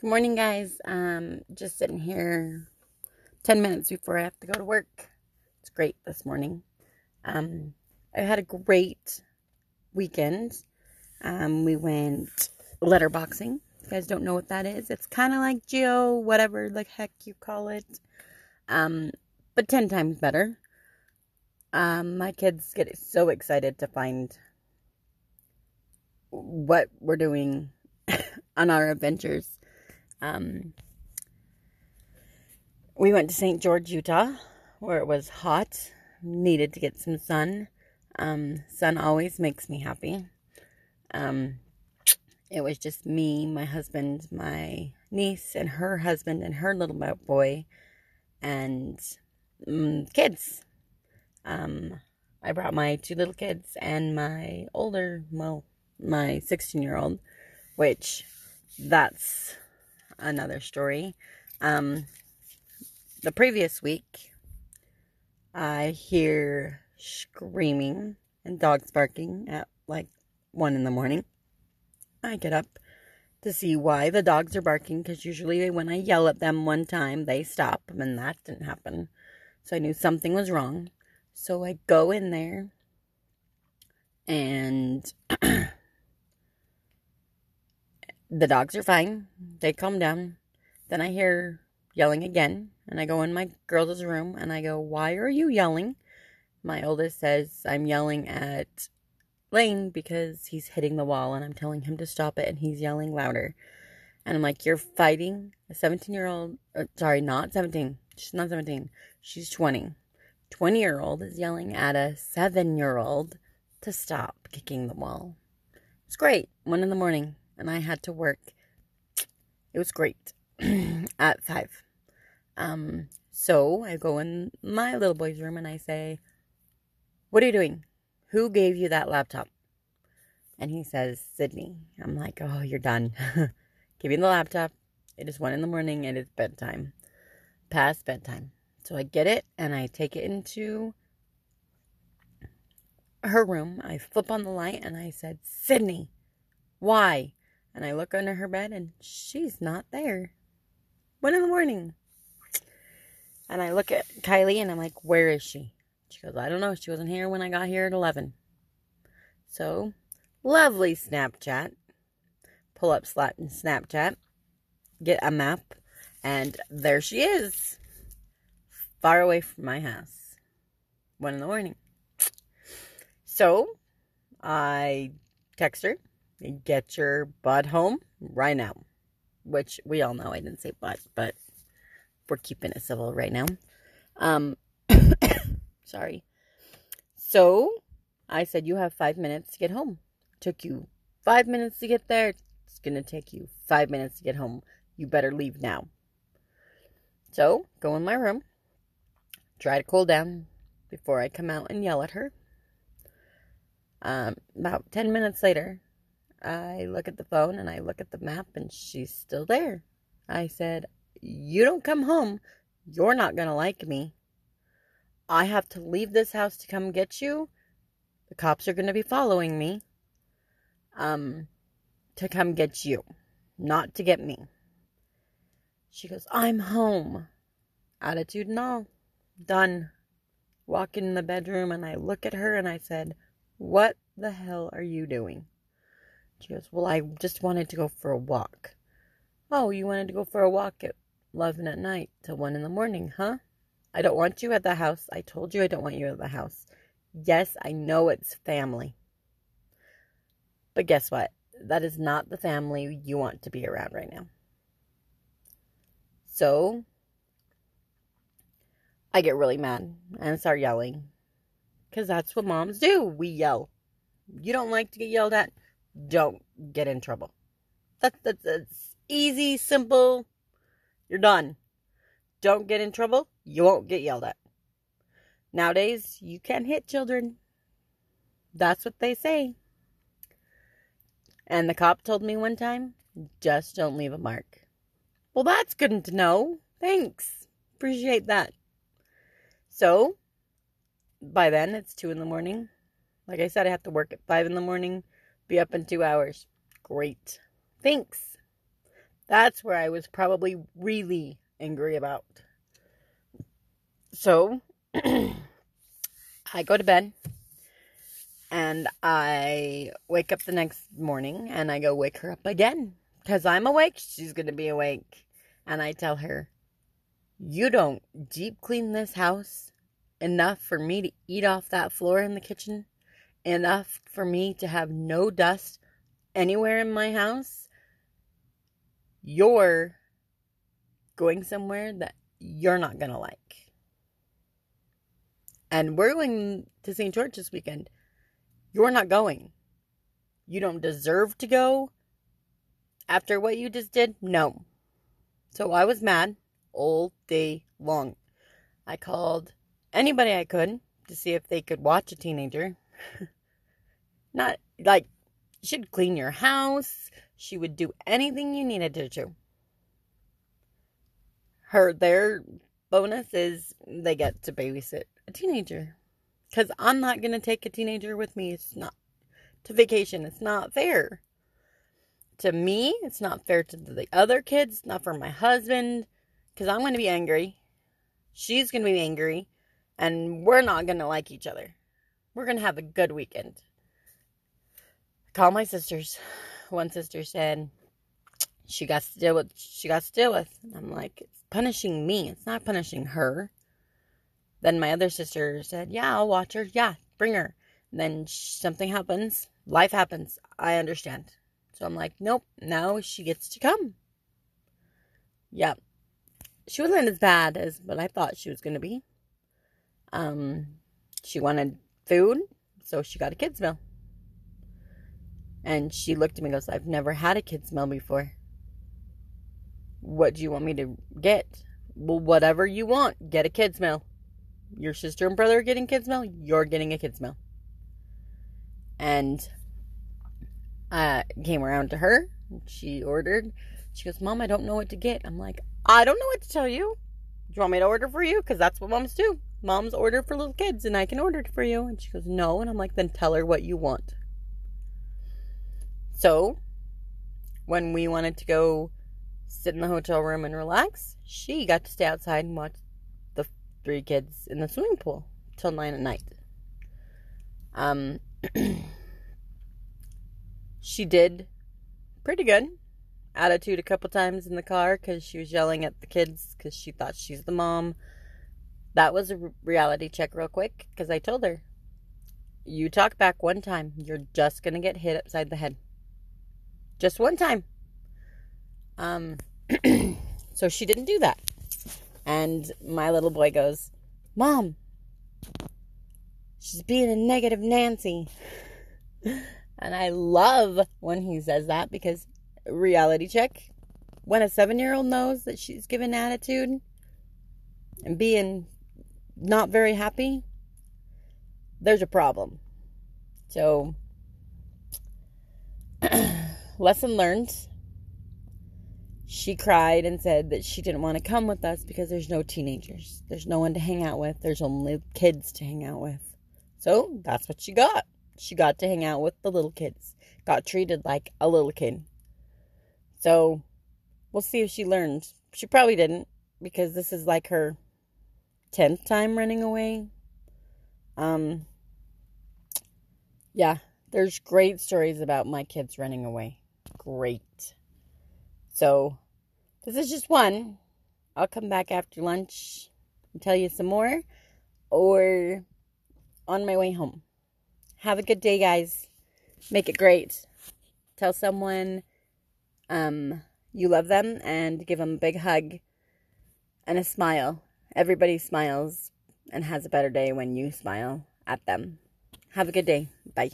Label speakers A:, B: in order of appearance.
A: Good morning, guys. Um, just sitting here 10 minutes before I have to go to work. It's great this morning. Um, I had a great weekend. Um, we went letterboxing. You guys don't know what that is. It's kind of like Geo, whatever the heck you call it. Um, but 10 times better. Um, my kids get so excited to find what we're doing on our adventures um, we went to St. George, Utah, where it was hot, needed to get some sun. Um, sun always makes me happy. Um, it was just me, my husband, my niece, and her husband, and her little boy, and um, kids. Um, I brought my two little kids and my older, well, my 16 year old, which that's another story. Um, the previous week, I hear screaming and dogs barking at like one in the morning. I get up to see why the dogs are barking because usually when I yell at them one time, they stop, and that didn't happen. So I knew something was wrong. So I go in there and the dogs are fine. They calm down. Then I hear yelling again, and I go in my girls' room and I go, Why are you yelling? My oldest says, I'm yelling at Lane because he's hitting the wall, and I'm telling him to stop it, and he's yelling louder. And I'm like, You're fighting a 17 year old, uh, sorry, not 17. She's not 17. She's 20. 20 year old is yelling at a 7 year old to stop kicking the wall. It's great. One in the morning and I had to work. It was great at five. Um, so I go in my little boy's room and I say, What are you doing? Who gave you that laptop? And he says, Sydney. I'm like, Oh, you're done. Give me the laptop. It is one in the morning and it's bedtime. Past bedtime. So I get it and I take it into her room. I flip on the light and I said, Sydney, why? And I look under her bed and she's not there. One in the morning. And I look at Kylie and I'm like, where is she? She goes, I don't know. She wasn't here when I got here at 11. So, lovely Snapchat. Pull up Snapchat. Get a map. And there she is. Far away from my house. One in the morning. So, I text her Get your butt home right now. Which we all know I didn't say butt, but we're keeping it civil right now. Um, sorry. So I said, You have five minutes to get home. Took you five minutes to get there. It's going to take you five minutes to get home. You better leave now. So go in my room. Try to cool down before I come out and yell at her. Um, about 10 minutes later, I look at the phone and I look at the map and she's still there. I said, You don't come home. You're not going to like me. I have to leave this house to come get you. The cops are going to be following me. Um, to come get you, not to get me. She goes, I'm home. Attitude and all. Done. Walk in the bedroom and I look at her and I said, What the hell are you doing? She goes, Well, I just wanted to go for a walk. Oh, you wanted to go for a walk at 11 at night till 1 in the morning, huh? I don't want you at the house. I told you I don't want you at the house. Yes, I know it's family. But guess what? That is not the family you want to be around right now. So, I get really mad and start yelling. Because that's what moms do. We yell. You don't like to get yelled at? Don't get in trouble. That, that, that's easy, simple. You're done. Don't get in trouble. You won't get yelled at. Nowadays, you can hit children. That's what they say. And the cop told me one time, just don't leave a mark. Well, that's good to know. Thanks. Appreciate that. So, by then, it's 2 in the morning. Like I said, I have to work at 5 in the morning. Be up in two hours. Great. Thanks. That's where I was probably really angry about. So, I go to bed and I wake up the next morning and I go wake her up again because I'm awake. She's going to be awake. And I tell her, You don't deep clean this house enough for me to eat off that floor in the kitchen, enough for me to have no dust anywhere in my house. You're going somewhere that you're not going to like. And we're going to St. George this weekend. You're not going. You don't deserve to go after what you just did. No. So I was mad all day long. I called anybody I could to see if they could watch a teenager. Not like she'd clean your house. She would do anything you needed her to do. Her their bonus is they get to babysit a teenager. Cuz I'm not to take a teenager with me. It's not to vacation. It's not fair. To me, it's not fair to the other kids, not for my husband cuz I'm to be angry. She's to be angry and we're not to like each other. We're going to have a good weekend. Call my sisters. One sister said she got to deal with she got to deal with. I'm like, it's punishing me. It's not punishing her. Then my other sister said, "Yeah, I'll watch her. Yeah, bring her." And then something happens. Life happens. I understand. So I'm like, nope. Now she gets to come. Yeah, she wasn't as bad as what I thought she was going to be. Um, she wanted food, so she got a kids meal. And she looked at me and goes, I've never had a kids meal before. What do you want me to get? Well, whatever you want, get a kids meal. Your sister and brother are getting kids meal, you're getting a kids meal. And I came around to her. She ordered. She goes, Mom, I don't know what to get. I'm like, I don't know what to tell you. Do you want me to order for you? Because that's what moms do mom's order for little kids and I can order it for you. And she goes, no. And I'm like, then tell her what you want. So when we wanted to go sit in the hotel room and relax, she got to stay outside and watch the three kids in the swimming pool till nine at night. Um, she did pretty good attitude a couple times in the car because she was yelling at the kids because she thought she's the mom that was a reality check, real quick, because I told her, you talk back one time, you're just going to get hit upside the head. Just one time. Um, so she didn't do that. And my little boy goes, Mom, she's being a negative Nancy. and I love when he says that because reality check. When a seven year old knows that she's given attitude and being not very happy, there's a problem. So, lesson learned. She cried and said that she didn't want to come with us because there's no teenagers. There's no one to hang out with. There's only kids to hang out with. So that's what she got. She got to hang out with the little kids. Got treated like a little kid. So we'll see if she learned. She probably didn't because this is like her 10th time running away. Um, yeah, there's great stories about my kids running away. Great. So, this is just one. I'll come back after lunch and tell you some more or on my way home. Have a good day, guys. Make it great. Tell someone um, you love them and give them a big hug and a smile Everybody smiles and has a better day when you smile at them. Have a good day. Bye.